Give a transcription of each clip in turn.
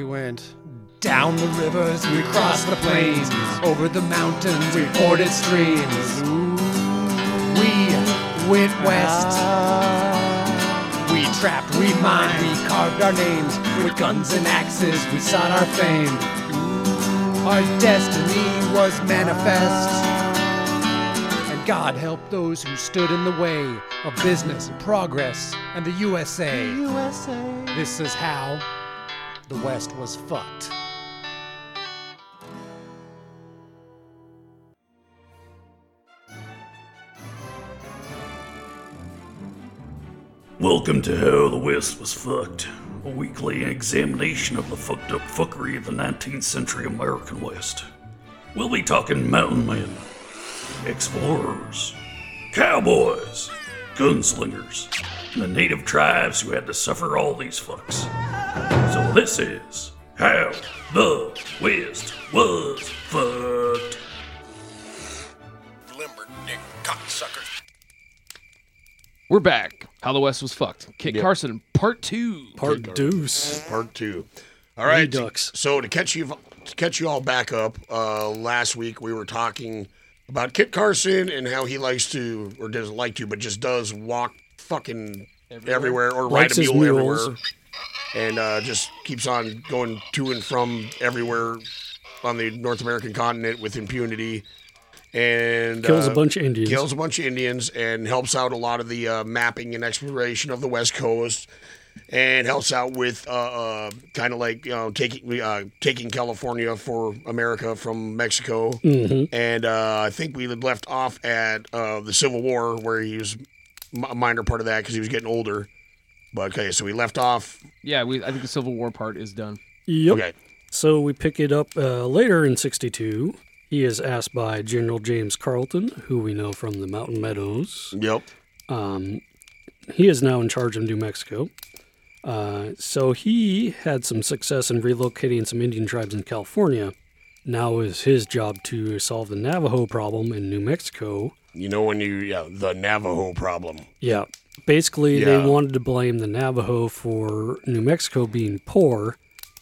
We went down the rivers, we crossed the plains, over the mountains, we forded streams. We went west. We trapped, we mined, we carved our names with guns and axes. We sought our fame. Our destiny was manifest. And God helped those who stood in the way of business and progress and the USA. This is how the West was fucked. Welcome to How the West Was Fucked, a weekly examination of the fucked up fuckery of the 19th century American West. We'll be talking mountain men, explorers, cowboys, gunslingers, and the native tribes who had to suffer all these fucks. So this is How the West Was Fucked. limber dick cocksuckers. We're back. How the West was fucked. Kit Carson, part two. Part deuce. Part two. All right. Redux. So to catch you to catch you all back up, uh, last week we were talking about Kit Carson and how he likes to, or doesn't like to, but just does walk fucking everywhere, or ride Likes a his mule mules. And uh, just keeps on going to and from everywhere on the North American continent with impunity. And Kills a uh, bunch of Indians. kills a bunch of Indians and helps out a lot of the uh, mapping and exploration of the West Coast, and helps out with uh, uh, kind of like you know taking uh, taking California for America from Mexico. Mm-hmm. And uh, I think we left off at uh, the Civil War where he was a minor part of that because he was getting older. But okay, so we left off. Yeah, we, I think the Civil War part is done. Yep. Okay, So we pick it up uh, later in 62. He is asked by General James Carleton, who we know from the Mountain Meadows. yep, Um, he is now in charge of New Mexico. Uh, so he had some success in relocating some Indian tribes in California. Now is his job to solve the Navajo problem in New Mexico. You know when you yeah the Navajo problem. Yeah. Basically, they wanted to blame the Navajo for New Mexico being poor.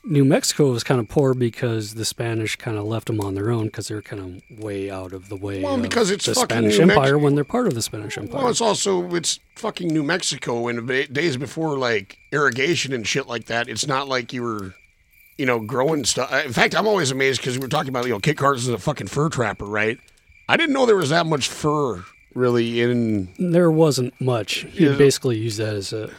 New Mexico was kind of poor because the Spanish kind of left them on their own because they're kind of way out of the way Well, of because it's the fucking Spanish New Mex- Empire when they're part of the Spanish Empire. Well, it's also it's fucking New Mexico in the days before like irrigation and shit like that. It's not like you were, you know, growing stuff. In fact, I'm always amazed because we were talking about you know Kit Carson's a fucking fur trapper, right? I didn't know there was that much fur really in. there wasn't much. He Yeah. basically used that as a,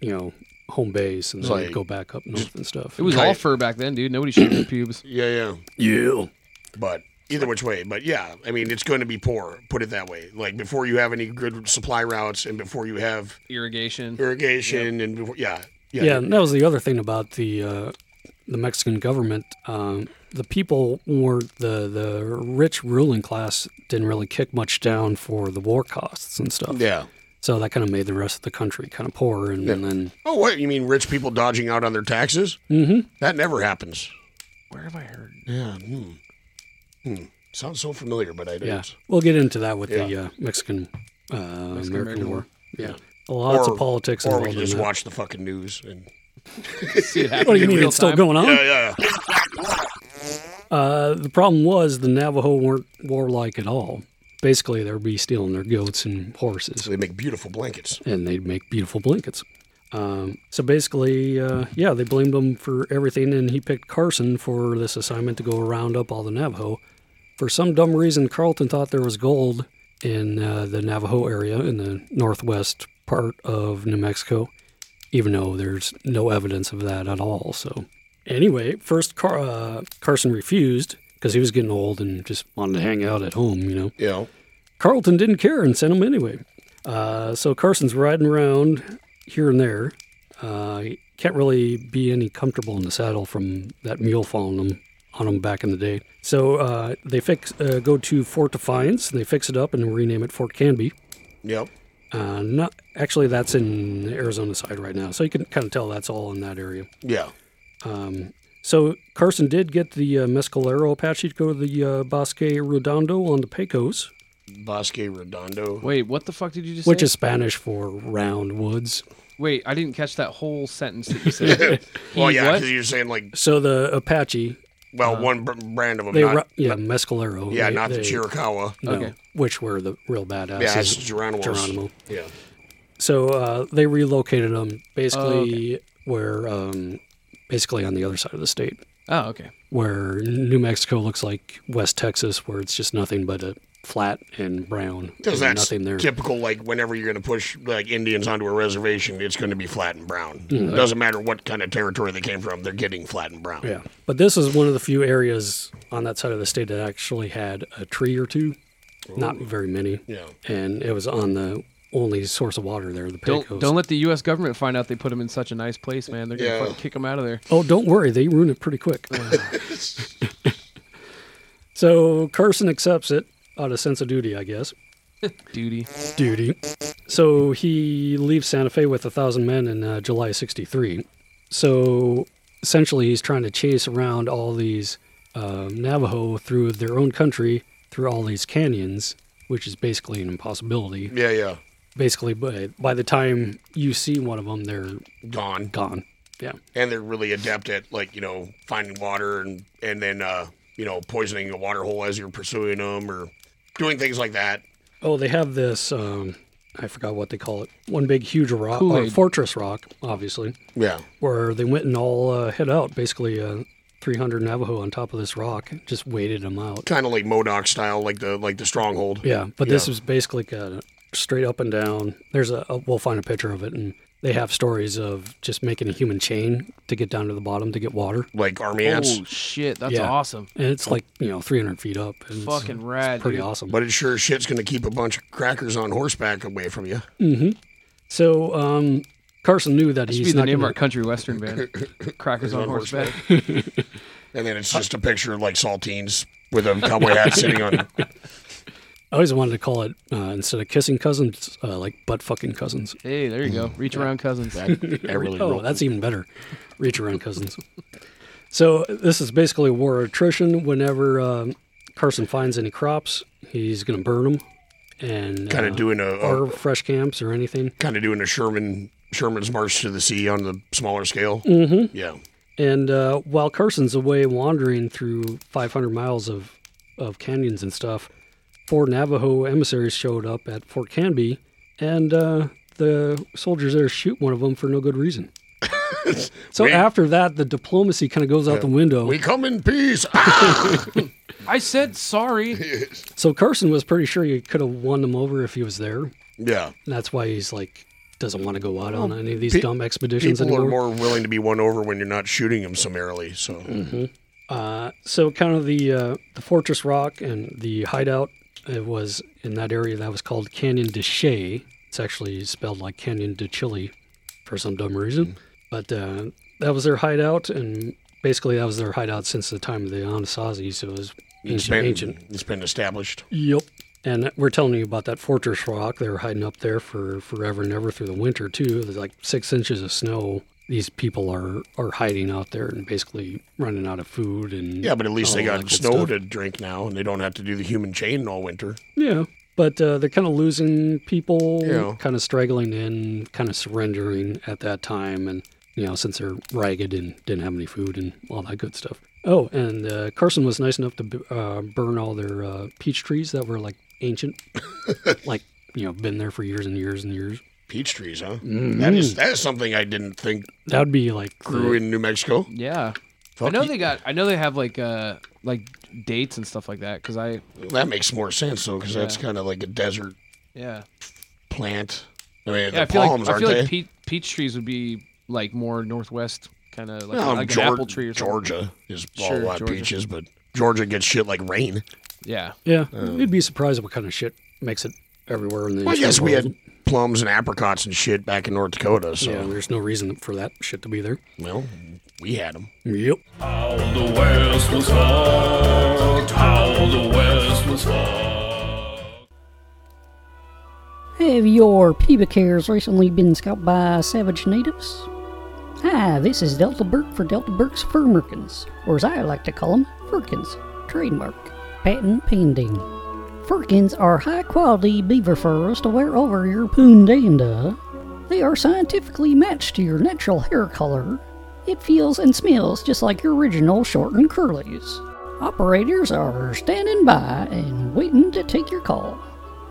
you know, home base and then Like- go back up north and stuff. It was Okay. all fur back then, dude. Nobody shaved their pubes. Yeah, yeah. yeah. But either which way, but yeah, I mean it's going to be poor. Put it that way. Like before you have any good supply routes and before you have Irrigation. irrigation and before, yeah, yeah, Yeah, and that was the other thing about the uh, the Mexican government. Um, the people weren't the the rich ruling class didn't really kick much down for the war costs and stuff. yeah. So that kind of made the rest of the country kind of poor, and, and then Oh, what you mean? Rich people dodging out on their taxes? Mm-hmm. That never happens. Where have I heard? Yeah. Hmm. Hmm. Sounds so familiar, but I don't. yeah, we'll get into that with the uh, Mexican, uh, American American War. Yeah. Lots Or- of politics Or we can just that. watch the fucking news and. See it happen What do you mean? real It's still going on. Yeah, yeah. Uh, the problem was the Navajo weren't warlike at all. Basically, they would be stealing their goats and horses. So they make beautiful blankets. and they'd make beautiful blankets. Um, so basically, uh, yeah, they blamed him for everything, and he picked Carson for this assignment to go round up all the Navajo. For some dumb reason, Carleton thought there was gold in uh, the Navajo area in the northwest part of New Mexico, even though there's no evidence of that at all. So, anyway, first Car- uh, Carson refused because he was getting old and just wanted to hang out at home, you know. Know. Carleton didn't care and sent him anyway. Uh, so Carson's riding around here and there. Uh, he can't really be any comfortable in the saddle from that mule following him on him back in the day. So uh, they fix uh, go to Fort Defiance and they fix it up and rename it Fort Canby. Yep. Uh, not actually that's in the Arizona side right now, so you can kind of tell that's all in that area. Yeah. So Carson did get the uh, Mescalero Apache to go to the uh, Bosque Redondo on the Pecos. Bosque Redondo. Wait, what the fuck did you just say? which say? is Spanish for round woods. Wait, I didn't catch that whole sentence that you said. well, yeah, because you're saying like, So the Apache, well, one br- brand of them, they not, ru- yeah, Mescalero. yeah, they- not the Chiricahua. No, Okay. which were the real badasses. Yeah, it's Geronimo's. Geronimo. Yeah. So uh, they relocated them basically Oh, where, um, basically on the other side of the state, oh, okay. where New Mexico looks like West Texas, where it's just nothing but a flat and brown. Because that's nothing there. typical. Like whenever you're going to push like Indians onto a reservation, it's going to be flat and brown. Mm-hmm. It doesn't matter what kind of territory they came from; they're getting flat and brown. Yeah, but this is one of the few areas on that side of the state that actually had a tree or two. Not very many. Yeah. and it was on the only source of water there, the Don't Pecos. don't let the U.S. government find out they put him in such a nice place, man. They're gonna Yeah. fucking kick him out of there. Oh, don't worry, they ruin it pretty quick. so Carson accepts it out of sense of duty, I guess. Duty. Duty. So he leaves Santa Fe with a thousand men in uh, July '63. So essentially, he's trying to chase around all these uh, Navajo through their own country, through all these canyons, which is basically an impossibility. Yeah, yeah. Basically, by by the time you see one of them, they're Gone. gone. Yeah. and they're really adept at like you know finding water and and then uh you know poisoning a water hole as you're pursuing them or doing things like that Oh, they have this. Um, I forgot what they call it. One big, huge rock, or fortress rock, obviously, yeah where they went and all uh, hid out. Basically, uh, 300 Navajo on top of this rock, just waited them out. kind of like modoc style like the like the stronghold Yeah, but this was basically kind of straight up and down. There's a, a. We'll find a picture of it, and they have stories of just making a human chain to get down to the bottom to get water, like army ants Oh shit, that's Yeah. awesome. and it's like you know 300 feet up. And it's- Fucking rad. pretty dude. awesome. but it sure as shit's gonna keep a bunch of crackers on horseback away from you So um, Carson knew that Should he's be the not name of gonna, our country western band. Crackers on on horseback. and then it's just a picture of like saltines with a cowboy hat sitting on I always wanted to call it uh, instead of kissing cousins, uh, like butt fucking cousins. Hey, there you go. Reach around cousins. that, that really oh, that's even better. Reach around cousins. so this is basically war attrition. Whenever um, Carson finds any crops, he's going to burn them, and kind uh, of doing a, or fresh camps or anything. kind of doing a Sherman Sherman's march to the sea on the smaller scale mm-hmm. yeah And uh, while Carson's away wandering through 500 miles of, of canyons and stuff, four Navajo emissaries showed up at Fort Canby, and uh, the soldiers there shoot one of them for no good reason. so We- after that, the diplomacy kind of goes out the window. we come in peace Ah! I said sorry. so Carson was pretty sure he could have won them over if he was there. And yeah that's why he's like doesn't want to go out on any of these pe- dumb expeditions people anymore. are more willing to be won over when you're not shooting them summarily so Uh, so kind of the uh, the Fortress Rock and the hideout it was in that area that was called Canyon de Chelly. It's actually spelled like Canyon de Chile for some dumb reason, but uh, that was their hideout, and basically that was their hideout since the time of the Anasazi. So it was it's ancient, been, ancient. it's been established Yep. And we're telling you about that Fortress Rock. They were hiding up there for forever and ever through the winter too. There's like six inches of snow. These people are are hiding out there and basically running out of food and yeah but at least they got snow stuff. to drink now and they don't have to do the human chain all winter Yeah, but uh, they're kind of losing people, Yeah. kind of straggling in, kind of surrendering at that time, and you know since they're ragged and didn't have any food and all that good stuff. Oh, and uh, Carson was nice enough to b- uh, burn all their uh, peach trees that were like ancient, like you know been there for years and years and years. Peach trees huh Mm-hmm. that is that is something i didn't think That would be like grew the- in new mexico Yeah. Fuck I know ye- they got. I know they have like uh like dates and stuff like that. Cause I that makes more sense though because that's kind of like a desert yeah plant i mean yeah. I the feel palms like I aren't feel they like pe- peach trees would be like more northwest kind of like, Well, like Geor- an apple tree or something. Georgia is all Sure, about Georgia. peaches, but Georgia gets shit like rain. Yeah. yeah. You'd be surprised what kind of shit makes it everywhere in the. Well, I guess we had plums and apricots and shit back in North Dakota, so Yeah, there's no reason for that shit to be there. well, we had them. Yep. How the West was fucked. How the West was fucked. Have your pubic hairs recently been scalped by savage natives? Hi, this is Delta Burke for Delta Burke's Furmerkins, or as I like to call them, Furkins. Trademark. Patent pending. Firkins are high quality beaver furs to wear over your poondanda. They are scientifically matched to your natural hair color. It feels and smells just like your original short and curlies. Operators are standing by and waiting to take your call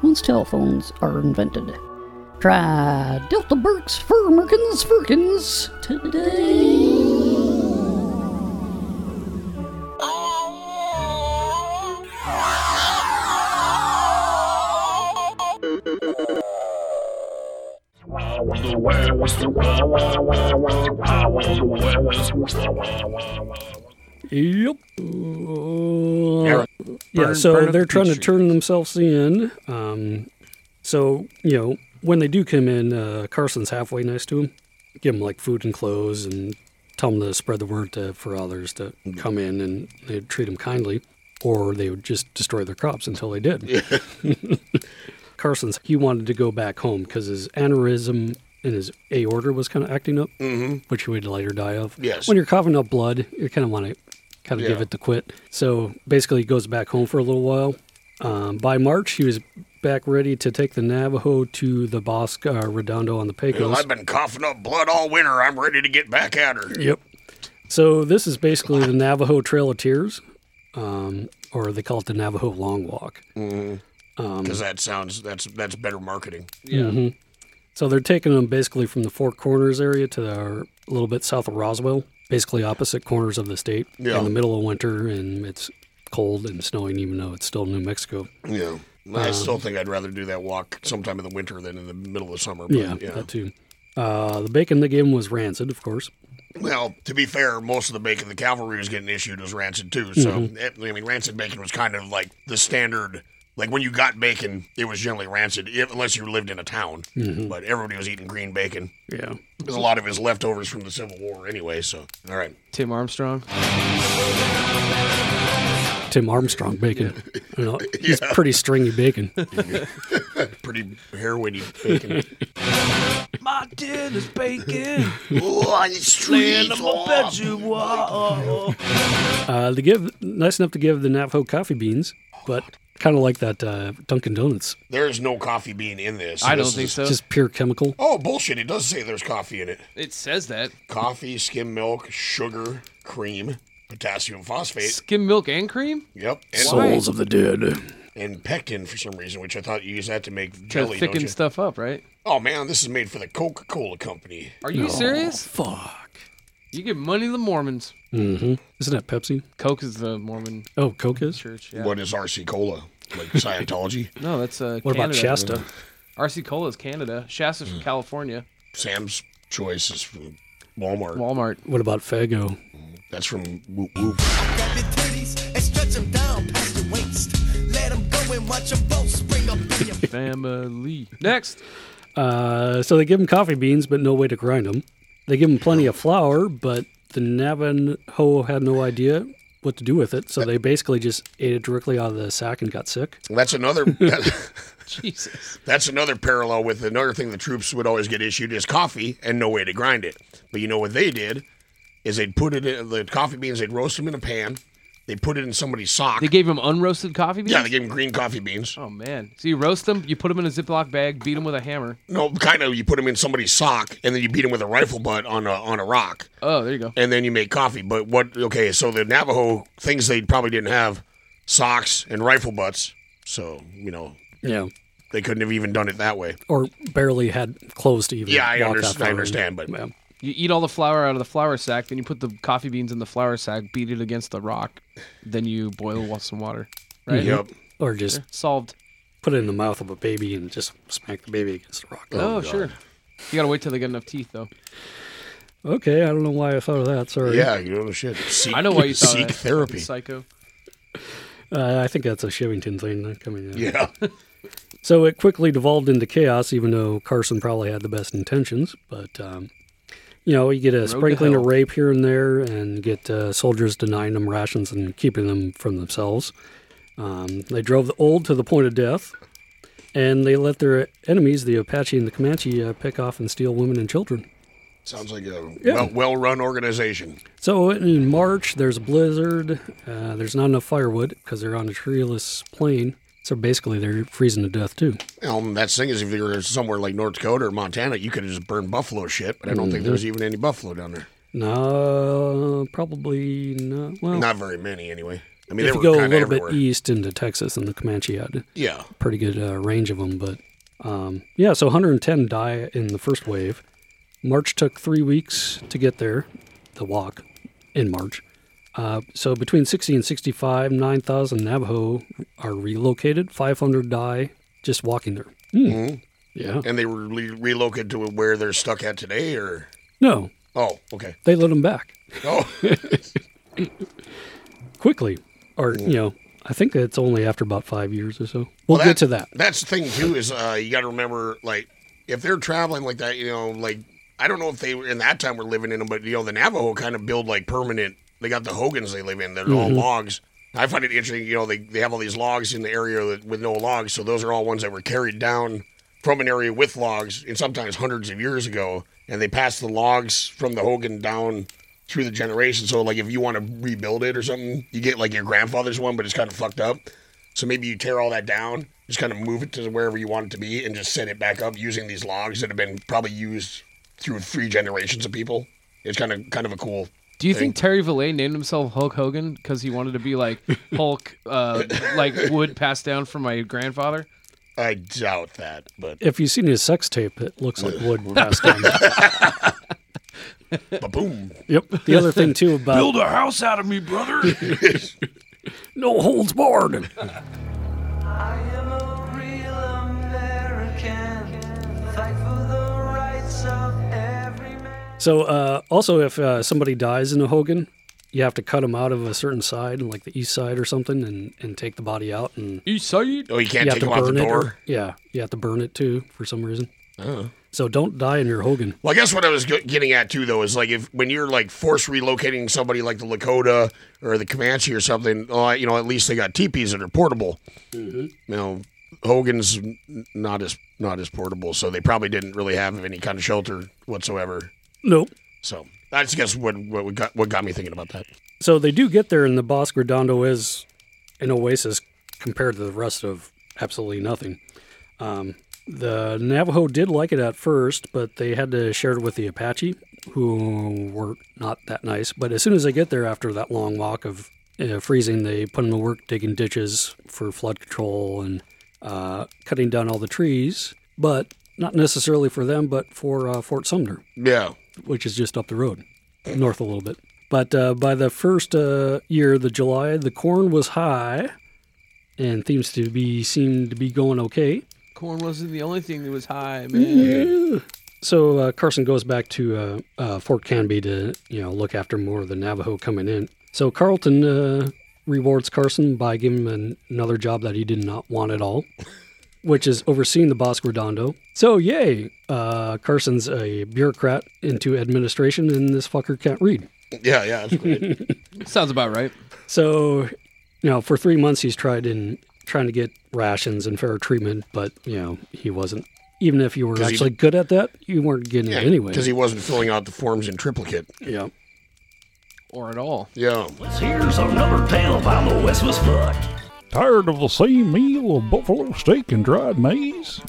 once telephones are invented. Try Delta Burke's Furmerkins Firkins today. Yep. Aaron. yeah, so they're trying to turn themselves in. Um, so, you know, when they do come in, uh, Carson's halfway nice to them. Give them like food and clothes and tell them to spread the word to, for others to come in and they'd treat them kindly. Or they would just destroy their crops until they did. Carson's, he wanted to go back home because his aneurysm in his aorta was kind of acting up, mm-hmm. which he would later die of. Yes. When you're coughing up blood, you kind of want to kind of give it the quit. So basically, he goes back home for a little while. Um, by March, he was back ready to take the Navajo to the Bosque uh, Redondo on the Well, Pecos. I've been coughing up blood all winter. I'm ready to get back at her. Yep. So this is basically the Navajo Trail of Tears, um, or they call it the Navajo Long Walk. Because that sounds that's that's better marketing. Yeah. So they're taking them basically from the Four Corners area to the, a little bit south of Roswell, basically opposite corners of the state Yeah. in the middle of winter, and it's cold and snowing, even though it's still New Mexico. Yeah. Um, I still think I'd rather do that walk sometime in the winter than in the middle of the summer. But, Yeah, that too. Uh, the bacon they gave them was rancid, of course. Well, to be fair, most of the bacon the cavalry was getting issued was rancid too. So Mm-hmm. it- I mean, rancid bacon was kind of like the standard. Like when you got bacon, it was generally rancid, if, unless you lived in a town. Mm-hmm. But everybody was eating green bacon. Yeah. There's a lot of his leftovers from the Civil War anyway. So all right, Tim Armstrong. Tim Armstrong bacon. You know, he's pretty stringy bacon. pretty heroiny bacon. My dinner's bacon. oh, it's Uh, they give nice enough to give the Navajo coffee beans, but kind of like that uh, Dunkin' Donuts, There's no coffee bean in this. I don't This think is- so. just pure chemical. Oh bullshit! It does say there's coffee in it. It says that. Coffee, skim milk, sugar, cream, potassium phosphate. Skim milk and cream? Yep, and, Souls of the dead. and pectin for some reason, which I thought you use that to make To jelly. Don't thicken you? stuff up, right? Oh man, this is made for the Coca-Cola company. Are you serious? Fuck. You give money to the Mormons. Mm-hmm. Isn't that Pepsi? Coke is the Mormon Oh, Coke is. church. Yeah. What is RC Cola? Like Scientology? No, that's uh. What about Canada. Shasta? RC Cola is Canada. Shasta's from California. Sam's Choice is from Walmart. Walmart. What about Faygo? That's from Whoop Whoop. Grab your titties and stretch them down past your waist. Let them go and watch them both spring up in your Family. Next. Uh, so they give them coffee beans, but no way to grind them. They give them plenty of flour, but the Navajo had no idea what to do with it, so they basically just ate it directly out of the sack and got sick. That's another. Jesus. That's another parallel with another thing the troops would always get issued is coffee and no way to grind it. But you know what they did is they'd put it in the coffee beans. They'd roast them in a pan. They put it in somebody's sock. They gave him unroasted coffee beans? yeah, they gave him green coffee beans. Oh, man. So you roast them, you put them in a Ziploc bag, beat them with a hammer. No, kind of. You put them in somebody's sock, and then you beat them with a rifle butt on a on a rock, Oh, there you go. and then you make coffee. But what? Okay, so the Navajo things they probably didn't have socks and rifle butts, so you know Yeah. they couldn't have even done it that way. Or barely had clothes to even. Yeah, I walk under- that I understand, but- Yeah. You eat all the flour out of the flour sack, then you put the coffee beans in the flour sack, beat it against the rock, then you boil some water. Right? Yep. Or just Solved. put it in the mouth of a baby and just smack the baby against the rock. Oh, sure. You gotta wait till they get enough teeth, though. Okay, I don't know why I thought of that. Sorry. Yeah, you know shit. Seek, I know why you thought seek that. therapy. Psycho. Uh, I think that's a Chivington thing uh, coming in. Yeah. So it quickly devolved into chaos, even though Carson probably had the best intentions. But, um, you know, you get a to sprinkling of rape here and there and get uh, soldiers denying them rations and keeping them from themselves. Um, they drove the old to the point of death, and they let their enemies, the Apache and the Comanche, uh, pick off and steal women and children. Sounds like a Yeah. well, well-run organization. So in March, there's a blizzard. Uh, there's not enough firewood because they're on a treeless plain. So basically, they're freezing to death too. Um, that's the thing is, if you're somewhere like North Dakota or Montana, you could have just burned buffalo shit, but I don't think there's even any buffalo down there. No, probably not. Well, Not very many, anyway. I mean, if they you were go a little everywhere. bit east into Texas and the Comanche had Yeah. pretty good uh, range of them. But um, yeah, so 110 die in the first wave. March took three weeks to get there, the walk in March. Uh, so between 60 and 65, 9,000 Navajo are relocated. 500 die just walking there. Mm-hmm. Yeah. And they were re- relocated to where they're stuck at today, or No, oh, okay. they let them back Oh, quickly. Or, you know, I think it's only after about five years or so. We'll, get to that. That's the thing too. Is uh, you got to remember, like, if they're traveling like that, you know, like I don't know if they were in that time were living in them, but you know, the Navajo kind of build like permanent. They got the Hogans they live in. They're all Mm-hmm. logs. I find it interesting. You know, they they have all these logs in the area that, with no logs, so those are all ones that were carried down from an area with logs, and sometimes hundreds of years ago, and they pass the logs from the Hogan down through the generation. So, like, if you want to rebuild it or something, you get like your grandfather's one, but it's kind of fucked up. So maybe you tear all that down, just kind of move it to wherever you want it to be, and just set it back up using these logs that have been probably used through three generations of people. It's kind of kind of a cool. Do you thing. think Terry Bollea named himself Hulk Hogan because he wanted to be like Hulk, uh, like wood passed down from my grandfather? I doubt that, but If you've seen his sex tape, it looks like wood passed down. boom. Yep. The other thing too about Build a house out of me, brother. no holds barred. So uh, also, if uh, somebody dies in a Hogan, you have to cut them out of a certain side, like the east side or something, and, and take the body out, and East Side. Oh, you can't you have take to them out the burn it. door. or- yeah, you have to burn it too for some reason. So don't die in your Hogan. Well, I guess what I was getting at too, though, is like if when you're like force relocating somebody like the Lakota or the Comanche or something, uh, you know, at least they got teepees that are portable. You know, Hogan's not as not as portable, so they probably didn't really have any kind of shelter whatsoever. Nope. So I just guess what what got what got me thinking about that. So they do get there, and the Bosque Redondo is an oasis compared to the rest of absolutely nothing. Um, the Navajo did like it at first, but they had to share it with the Apache, who were not that nice. But as soon as they get there after that long walk of uh, freezing, they put them to work digging ditches for flood control and uh, cutting down all the trees, but not necessarily for them, but for uh, Fort Sumner Yeah, which is just up the road, north a little bit. But uh, by the first uh, year, of the July, the corn was high, and seems to be seemed to be going okay. Corn wasn't the only thing that was high, man. So uh, Carson goes back to uh, uh, Fort Canby to you know look after more of the Navajo coming in. So Carleton uh, rewards Carson by giving him an- another job that he did not want at all, which is overseeing the Bosque Redondo. So yay, uh, Carson's a bureaucrat into administration, and this fucker can't read. yeah, yeah. That's great. Sounds about right. So, you know, for three months he's tried in trying to get rations and fair treatment, but you know he wasn't. Even if you were 'Cause he- actually good at that, you weren't getting it anyway. because he wasn't filling out the forms in triplicate. yeah. Or at all. Yeah, Here's another tale of how the West was fucked. Tired of the same meal of buffalo steak and dried maize?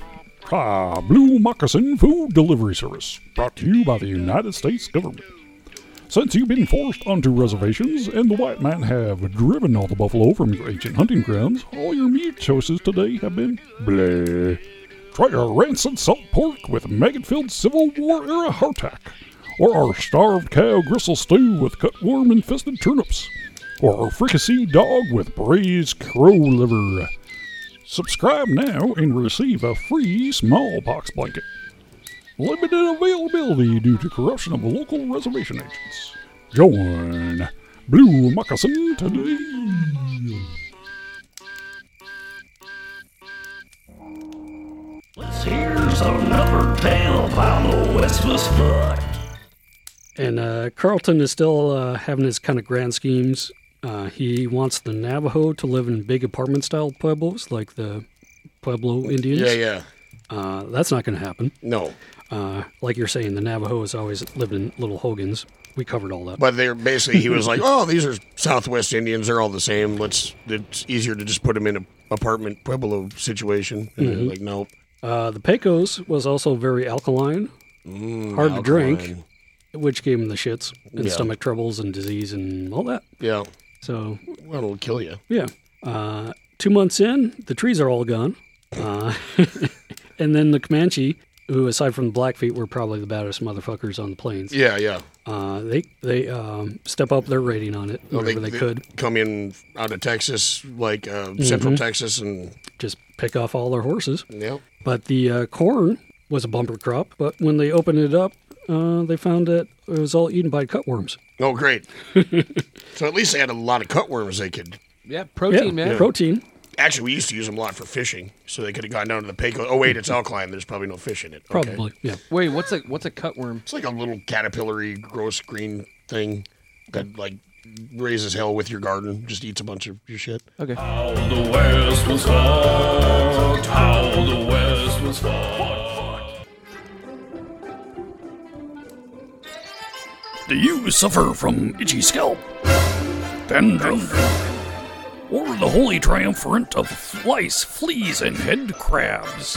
Ah, Blue Moccasin Food Delivery Service, brought to you by the United States government. Since you've been forced onto reservations and the white man have driven all the buffalo from your ancient hunting grounds, all your meat choices today have been bleh. Try our rancid salt pork with maggot-filled Civil War era hardtack, or our starved cow gristle stew with cutworm-infested turnips, or our fricasseed dog with braised crow liver. Subscribe now and receive a free smallpox blanket. Limited availability due to corruption of local reservation agents. Join Blue Moccasin today. Here's another tale of how the West was. And uh, Carleton is still uh, having his kind of grand schemes. Uh, he wants the Navajo to live in big apartment style pueblos like the Pueblo Indians. yeah, yeah. Uh, that's not going to happen. No, Uh, like you're saying, the Navajo has always lived in little hogans. we covered all that. But they're basically he was like, "Oh, these are Southwest Indians. They're all the same. Let's. It's easier to just put them in a apartment pueblo situation." And Mhm. like, nope. Uh, the Pecos was also very alkaline, hard to drink, which gave him the shits and Yeah. stomach troubles and disease and all that. Yeah. So, well, it'll kill you. Yeah. Uh, two months in, the trees are all gone. Uh, and then the Comanche, who aside from the Blackfeet were probably the baddest motherfuckers on the plains. Yeah, yeah. Uh, they they um, step up their rating on it Well, wherever they, could. come in out of Texas, like uh, Central Mhm. Texas, and just pick off all their horses. Yep. But the uh, corn was a bumper crop. But when they opened it up, uh, they found that it was all eaten by cutworms. oh, great. so at least they had a lot of cutworms they could. Yeah, protein, man. Protein. Actually, we used to use them a lot for fishing, so they could have gone down to the Pecos. Oh wait, it's alkaline. There's probably no fish in it. Okay. Probably, yeah. Wait, what's a what's a cutworm? It's like a little caterpillary, gross green thing that like raises hell with your garden. Just eats a bunch of your shit. Okay. How the West was fought. How the West was fought. Do you suffer from itchy scalp, dandruff, or the holy triumvirate of lice, fleas, and head crabs?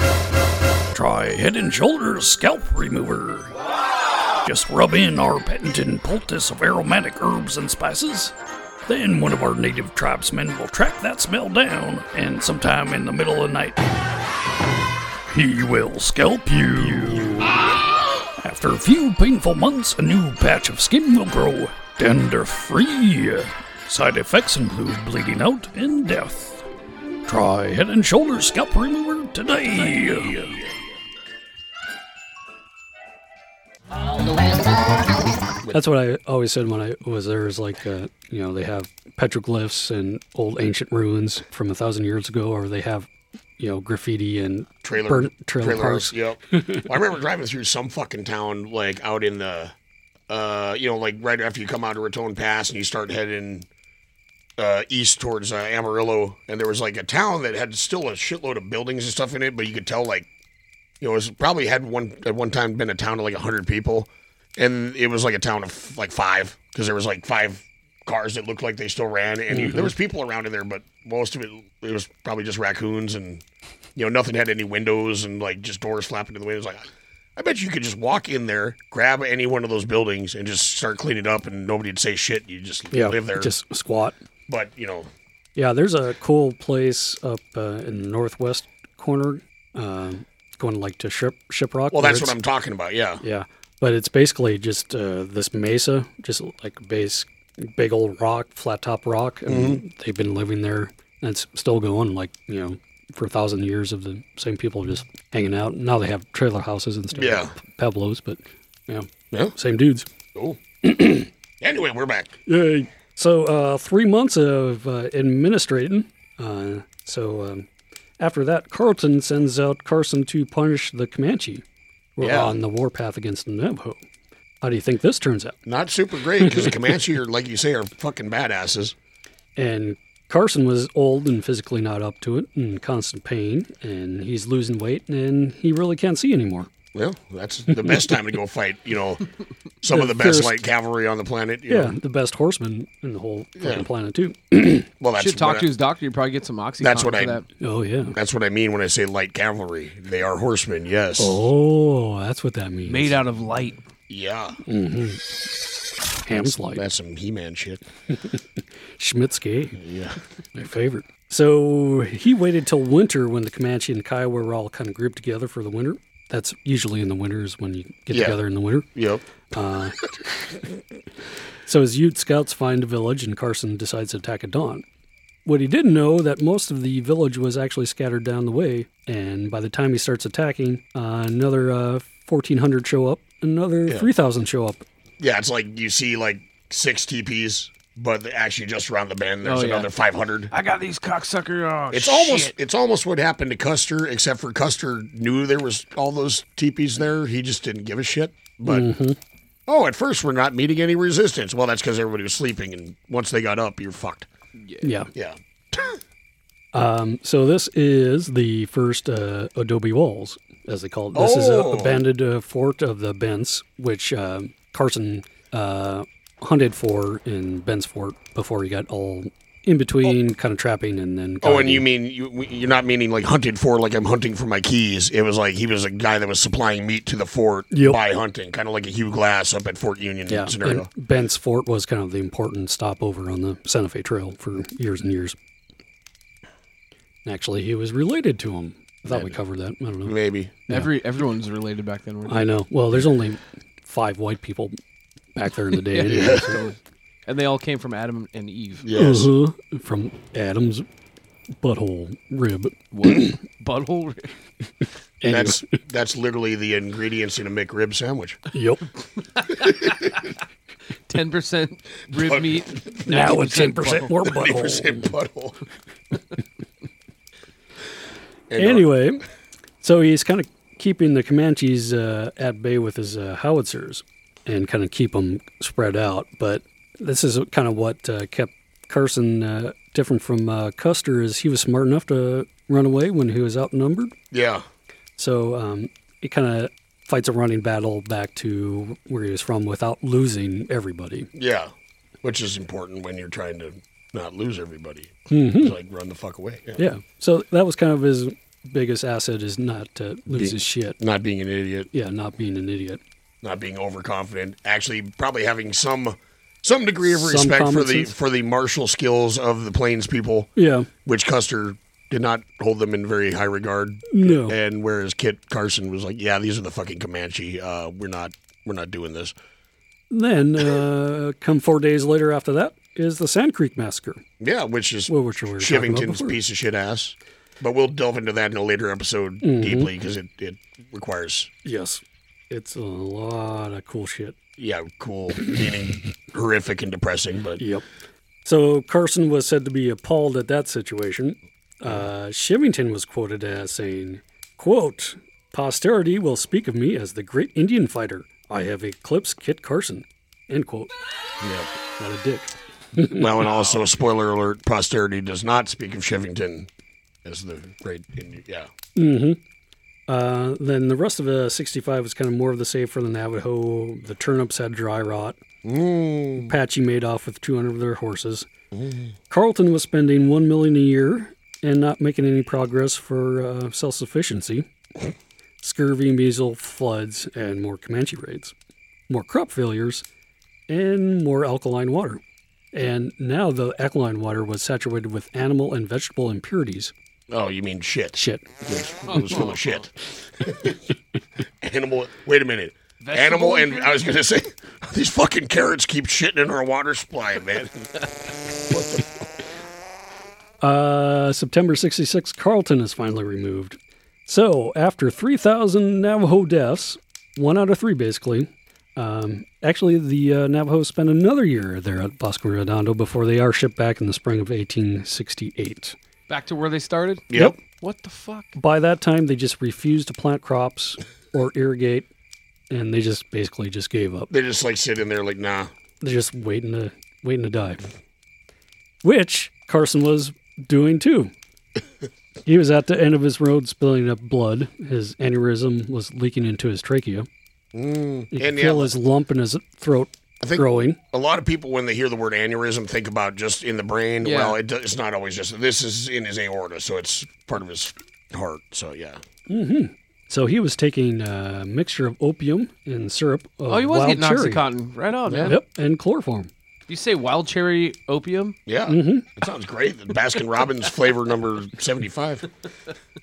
Try Head and Shoulders Scalp Remover. Just rub in our patented poultice of aromatic herbs and spices. Then one of our native tribesmen will track that smell down, and sometime in the middle of the night, he will scalp you. After a few painful months, a new patch of skin will grow, dander free. Side effects include bleeding out and death. Try Head and Shoulders Scalp Remover today. That's what I always said when I was there. Is like, uh, you know, they have petroglyphs and old ancient ruins from a thousand years ago, or they have, you know, graffiti and trailer burnt trailer, parks. Yep. Well, I remember driving through some fucking town like out in the, uh, you know, like right after you come out of Raton Pass and you start heading uh, east towards uh, Amarillo, and there was like a town that had still a shitload of buildings and stuff in it, but you could tell like, you know, it was probably had one at one time been a town of like hundred people, and it was like a town of like five because there was like five cars that looked like they still ran, and you, there was people around in there, but most of it it was probably just raccoons and you know nothing had any windows and like just doors flapping in the wind. It was Like I bet you could just walk in there, grab any one of those buildings, and just start cleaning up, and nobody'd say shit. You just Yeah, live there, just squat. But you know, Yeah, there's a cool place up uh, in the northwest corner, uh, going like to Ship Shiprock. well, that's what I'm talking about. Yeah, Yeah, but it's basically just uh, this mesa, just like base, big old rock, flat top rock, and Mm-hmm. they've been living there. And it's still going, like you know, for a thousand years of the same people just hanging out. Now they have trailer houses and stuff, Yeah. Pueblos, but yeah, Yeah. same dudes. Oh. anyway, we're back. Yay! So uh, three months of uh, administrating. Uh, so um, after that, Carleton sends out Carson to punish the Comanche. We're Yeah. on the warpath against the Navajo. How do you think this turns out? Not super great because the Comanche are, like you say, are fucking badasses. And Carson was old and physically not up to it, in constant pain, and he's losing weight, and he really can't see anymore. Well, that's the best time to go fight. You know, some of The the best fierce- light cavalry on the planet. you Yeah, know. the best horsemen in the whole Yeah. planet too. Well, that's Should talk what to I- his doctor. You probably get some oxycontin That's what for I. that. Oh yeah. That's what I mean when I say light cavalry. They are horsemen. Yes. Oh, that's what that means. Made out of light. Yeah. Mm-hmm. Ham's light. That's some He-Man shit. Schmitzke. Yeah. My favorite. So he waited till winter when the Comanche and the Kiowa were all kind of grouped together for the winter. That's usually in the winters when you get Yeah. together in the winter. Yep. Uh, so his Ute scouts find a village and Carson decides to attack at dawn. What he didn't know that most of the village was actually scattered down the way, and by the time he starts attacking, uh, another uh, 1,400 show up, another Yeah. 3,000 show up. Yeah, it's like you see like six TPs, but actually just around the bend there's Oh, yeah. another 500. I got these cocksucker. Oh, It's shit. almost it's almost what happened to Custer, except for Custer knew there was all those teepees there. He just didn't give a shit. But Mhm. oh, at first we're not meeting any resistance. Well, that's because everybody was sleeping, and once they got up, you're fucked. Yeah. Yeah. Um, so this is the first uh, adobe walls, as they call it. This is a Oh. abandoned uh, fort of the Bents, which um Carson uh, hunted for in Bent's Fort before he got all in between, kind of trapping and then. Oh, and you mean you, you're not meaning like hunted for like I'm hunting for my keys. It was like he was a guy that was supplying meat to the fort Yep. by hunting, kind of like a Hugh Glass up at Fort Union Yeah, scenario. and Bent's Fort was kind of the important stopover on the Santa Fe Trail for years and years. Actually, he was related to him. I thought we covered that. I don't know. Maybe. Every everyone's related back then. weren't? I know. Well, there's only five white people back there in the day. anyway, so- and they all came from Adam and Eve. Yes. Uh-huh. From Adam's butthole rib. Butthole. And that's that's literally the ingredients in a McRib sandwich. Yep. Ten percent rib meat. Now it's 10% butthole. more 90% butthole. butthole. Anyway, so he's kind of keeping the Comanches uh, at bay with his uh, howitzers and kind of keep them spread out. But this is kind of what uh, kept Carson uh, different from uh, Custer is he was smart enough to run away when he was outnumbered. yeah. So um, he kind of fights a running battle back to where he was from without losing everybody. Yeah. Which is important when you're trying to not lose everybody. Mhm. It's like run the fuck away. Yeah. Yeah. So that was kind of his biggest asset is not to lose Being- his shit. Not being an idiot. Yeah, not being an idiot. not being overconfident, actually probably having some some degree of respect for the for the martial skills of the Plains people, Yeah. which Custer did not hold them in very high regard. No. And whereas Kit Carson was like, "Yeah, these are the fucking Comanche. Uh, we're not we're not doing this." Then, uh, come four days later after that, is the Sand Creek Massacre. Yeah, which is Well, which we were talking about Chivington's piece of shit ass. But we'll delve into that in a later episode Mhm. deeply because it, it requires Yes. It's a lot of cool shit. yeah cool meaning horrific and depressing. But Yep. So Carson was said to be appalled at that situation. Uh, Shivington was quoted as saying, quote, Posterity will speak of me as the great Indian fighter. I have eclipsed Kit Carson. End quote. yeah. What a dick. Well, and also spoiler alert: posterity does not speak of Chivington as the great. Indian. Yeah. hmm Uh, then the rest of the 65 was kind of more of the same for the Navajo. The turnips had dry rot. Mm. Apache made off with 200 of their horses. Carleton was spending one million a year and not making any progress for uh, self-sufficiency. Scurvy, measles, floods, and more Comanche raids, more crop failures, and more alkaline water. And now the alkaline water was saturated with animal and vegetable impurities. Oh, you mean shit? Shit. It was, it was full of shit. Animal. Wait a minute. Vegetable Animal and I was gonna say these fucking carrots keep shitting in our water supply, man. what the Uh, September 66, Carleton is finally removed. So, after 3,000 Navajo deaths, one out of three basically, um, actually, the uh, Navajos spent another year there at Bosque Redondo before they are shipped back in the spring of 1868. Back to where they started. Yep. What the fuck? By that time, they just refused to plant crops or irrigate, and they just basically just gave up. They just like sit in there like, nah. They're just waiting to waiting to die. Which Carson was doing too. he was at the end of his road spilling up blood. His aneurysm was leaking into his trachea. Mm. You And could feel yeah, his lump in his throat I think growing. a lot of people when they hear the word aneurysm think about just in the brain. Yeah. Well, it, it's not always just. This is in his aorta, so it's part of his heart. So yeah. So he was taking a mixture of opium and syrup of Oh, he was wild getting cherry. OxyContin. Right on, man. Yep, and chloroform. You say wild cherry opium? Yeah, Mm-hmm. it sounds great. The Baskin Robbins flavor number seventy-five.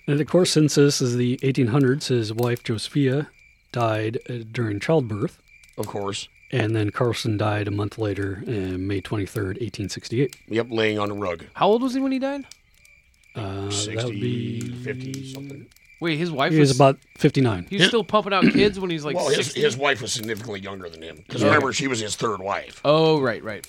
And of course, since this is the 1800s, his wife Josephia died uh, during childbirth. Of course. And then Carlson died a month later, uh, May 23rd, 1868. Yep, laying on a rug. How old was he when he died? Uh, that 60, would be 50, something. Wait, his wife He was, was about 59. He was still pumping out kids when he's like well, his, his wife was significantly younger than him. Because Yeah. remember, she was his third wife. Oh, right, right.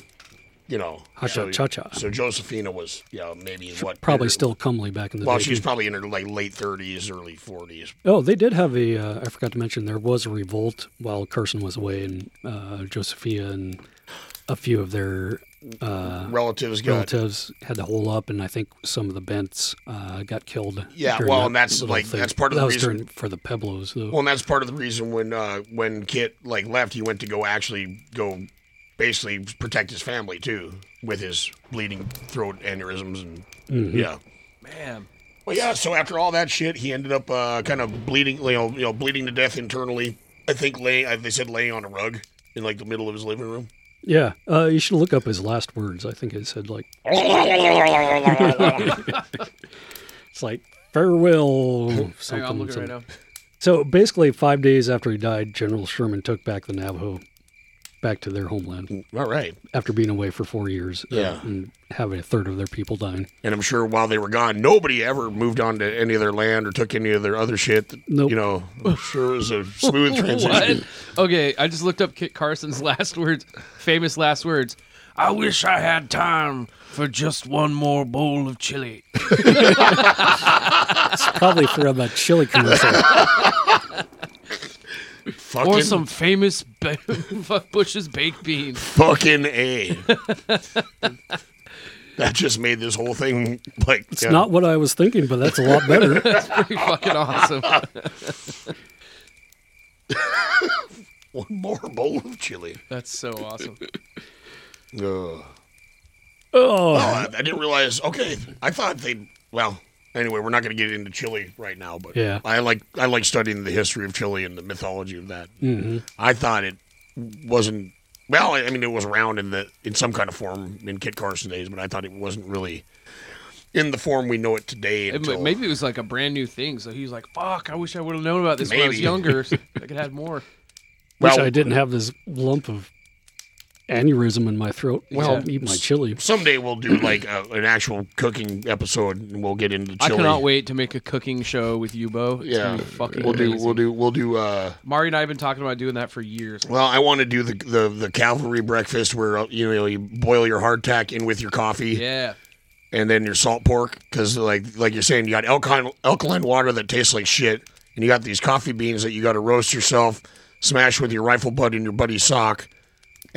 You know. Cha cha cha. So Josephina was, yeah, maybe what? Probably her- still comely back in the Well, day. she was probably in her like late thirties, early forties. Oh, they did have a. Uh, I forgot to mention there was a revolt while Carson was away, and uh, Josephia and a few of their uh, relatives got. relatives had to hole up, and I think some of the Bents uh, got killed. Yeah, well, that and that's, like, thing. that's part of that the was reason- for the Pueblos, though. Well, and that's part of the reason when uh, when Kit like left, he went to go actually go basically protect his family too with his bleeding throat aneurysms and Mm-hmm. yeah. Man. Well, yeah. So after all that shit, he ended up uh, kind of bleeding, you know, you know, bleeding to death internally. I think lay, uh, they said laying on a rug in like the middle of his living room. yeah, uh, you should look up his last words. I think it said like it's like farewell. Hang Something, on, I'm looking right now. So basically, five days after he died, General Sherman took back the Navajo back to their homeland All right. after being away for four years. uh, Yeah. and having a third of their people dying. And I'm sure while they were gone, nobody ever moved on to any of their land or took any of their other shit. Nope. You know, I'm sure it was a smooth transition. Okay, I just looked up Kit Carson's last words, famous last words. I wish I had time for just one more bowl of chili. It's probably for that chili commercial. Fucking, Or some famous ba- Bush's baked beans. fucking a. that just made this whole thing like It's not what I was thinking, but that's a lot better. That's pretty fucking awesome. one more bowl of chili. That's so awesome. Ugh. oh, Oh, I, I didn't realize. Okay, I thought they. Well, anyway, we're not going to get into chili right now, but Yeah. I like I like studying the history of chili and the mythology of that. hmm I thought it wasn't. Well, I mean, it was around in the in some kind of form in Kit Carson days, but I thought it wasn't really in the form we know it today. Until, maybe it was like a brand new thing. So he was like, "Fuck! I wish I would have known about this when I was younger. So I could have had more." wish Well- I didn't have this lump of aneurysm in my throat. Well, Well, eat my chili. someday we'll do like a, an actual cooking episode, and we'll get into chili. I cannot wait to make a cooking show with you, Bo. It's Yeah, gonna be fucking we'll do amazing. we'll do we'll do. uh Mari and I have been talking about doing that for years. Well, I want to do the, the the cavalry breakfast where you know you boil your hardtack in with your coffee Yeah. and then your salt pork because like like you're saying you got alkaline alkaline water that tastes like shit and you got these coffee beans that you got to roast yourself, smash with your rifle butt in your buddy's sock,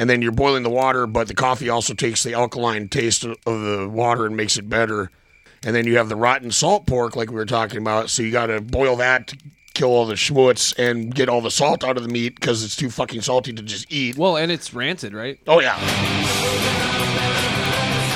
and then you're boiling the water, but the coffee also takes the alkaline taste of the water and makes it better. And then you have the rotten salt pork like we were talking about, so you got to boil that to kill all the schmutz and get all the salt out of the meat because it's too fucking salty to just eat. Well, and it's rancid, right? Oh yeah.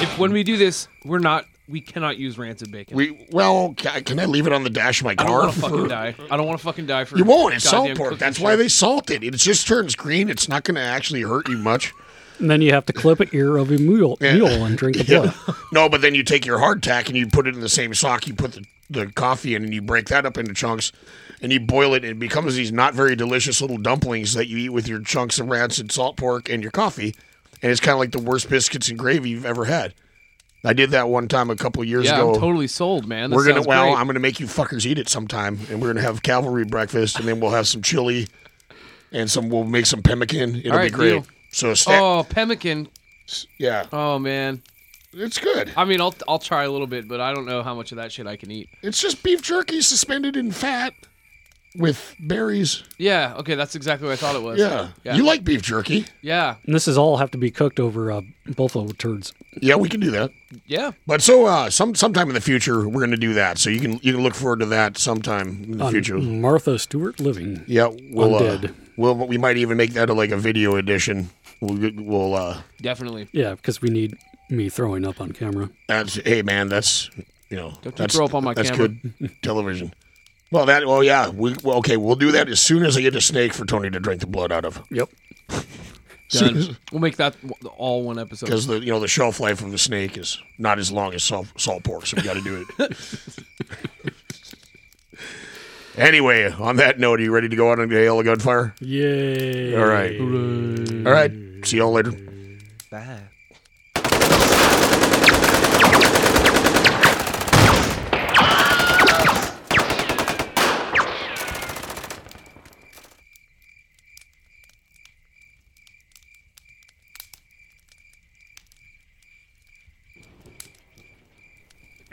If when we do this, we're not, we cannot use rancid bacon. We well, ca- can I leave it on the dash of my car? I don't want to fucking die. I don't want to fucking die for. You won't. It's salt pork. That's show. why they salt it. It just turns green. It's not going to actually hurt you much. And then you have to clip an ear of a mule, Yeah. mule and drink the blood. No, but then you take your hardtack and you put it in the same sock. You put the, the coffee in and you break that up into chunks and you boil it. And it becomes these not very delicious little dumplings that you eat with your chunks of rancid salt pork and your coffee. And it's kind of like the worst biscuits and gravy you've ever had. I did that one time a couple years Yeah, ago. I'm totally sold, man. This we're gonna well, great. I'm gonna make you fuckers eat it sometime, and we're gonna have cavalry breakfast, and then we'll have some chili, and some we'll make some pemmican. It'll be great. deal. So sta- Oh, pemmican. yeah, Oh man. it's good. I mean, I'll I'll try a little bit, but I don't know how much of that shit I can eat. It's just beef jerky suspended in fat with berries. Yeah. Okay, that's exactly what I thought it was. Yeah, Yeah. you like beef jerky? Yeah. And this is all have to be cooked over uh, buffalo turds. Yeah, we can do that. Yeah. But so uh, some sometime in the future, we're gonna do that. So you can you can look forward to that sometime in the on future. Martha Stewart Living. Yeah, we'll uh, Undead. we'll we might even make that a, like a video edition. We'll we'll uh, Definitely. Yeah, because we need me throwing up on camera. That's hey man, that's you know you that's throw up on my that's camera. good television. Well, that well yeah, we well, okay. We'll do that as soon as I get a snake for Tony to drink the blood out of. Yep. Done. we'll make that all one episode. Because the you know the shelf life of the snake is not as long as salt, salt pork, so we got to do it. anyway, on that note, are you ready to go out on the hail of gunfire? Yay. All right, all right. See y'all later. Bye.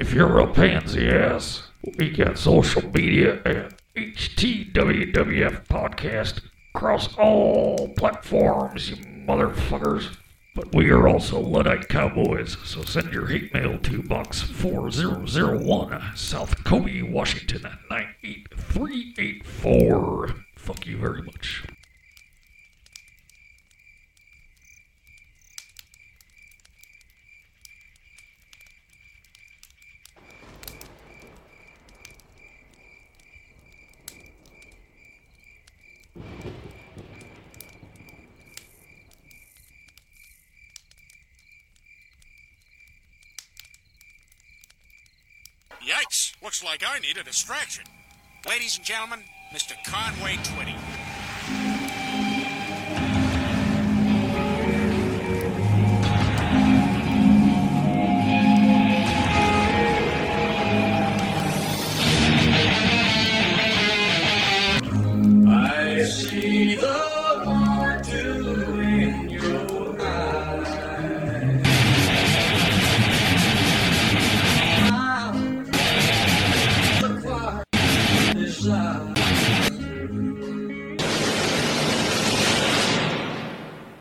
If you're a pansy ass, we got social media at HTWWF Podcast across all platforms, you motherfuckers. But we are also Luddite Cowboys, so send your hate mail to Box 4001, South Colby, Washington 98384. Fuck you very much. Looks like I need a distraction. Ladies and gentlemen, Mr. Conway Twitty. I see the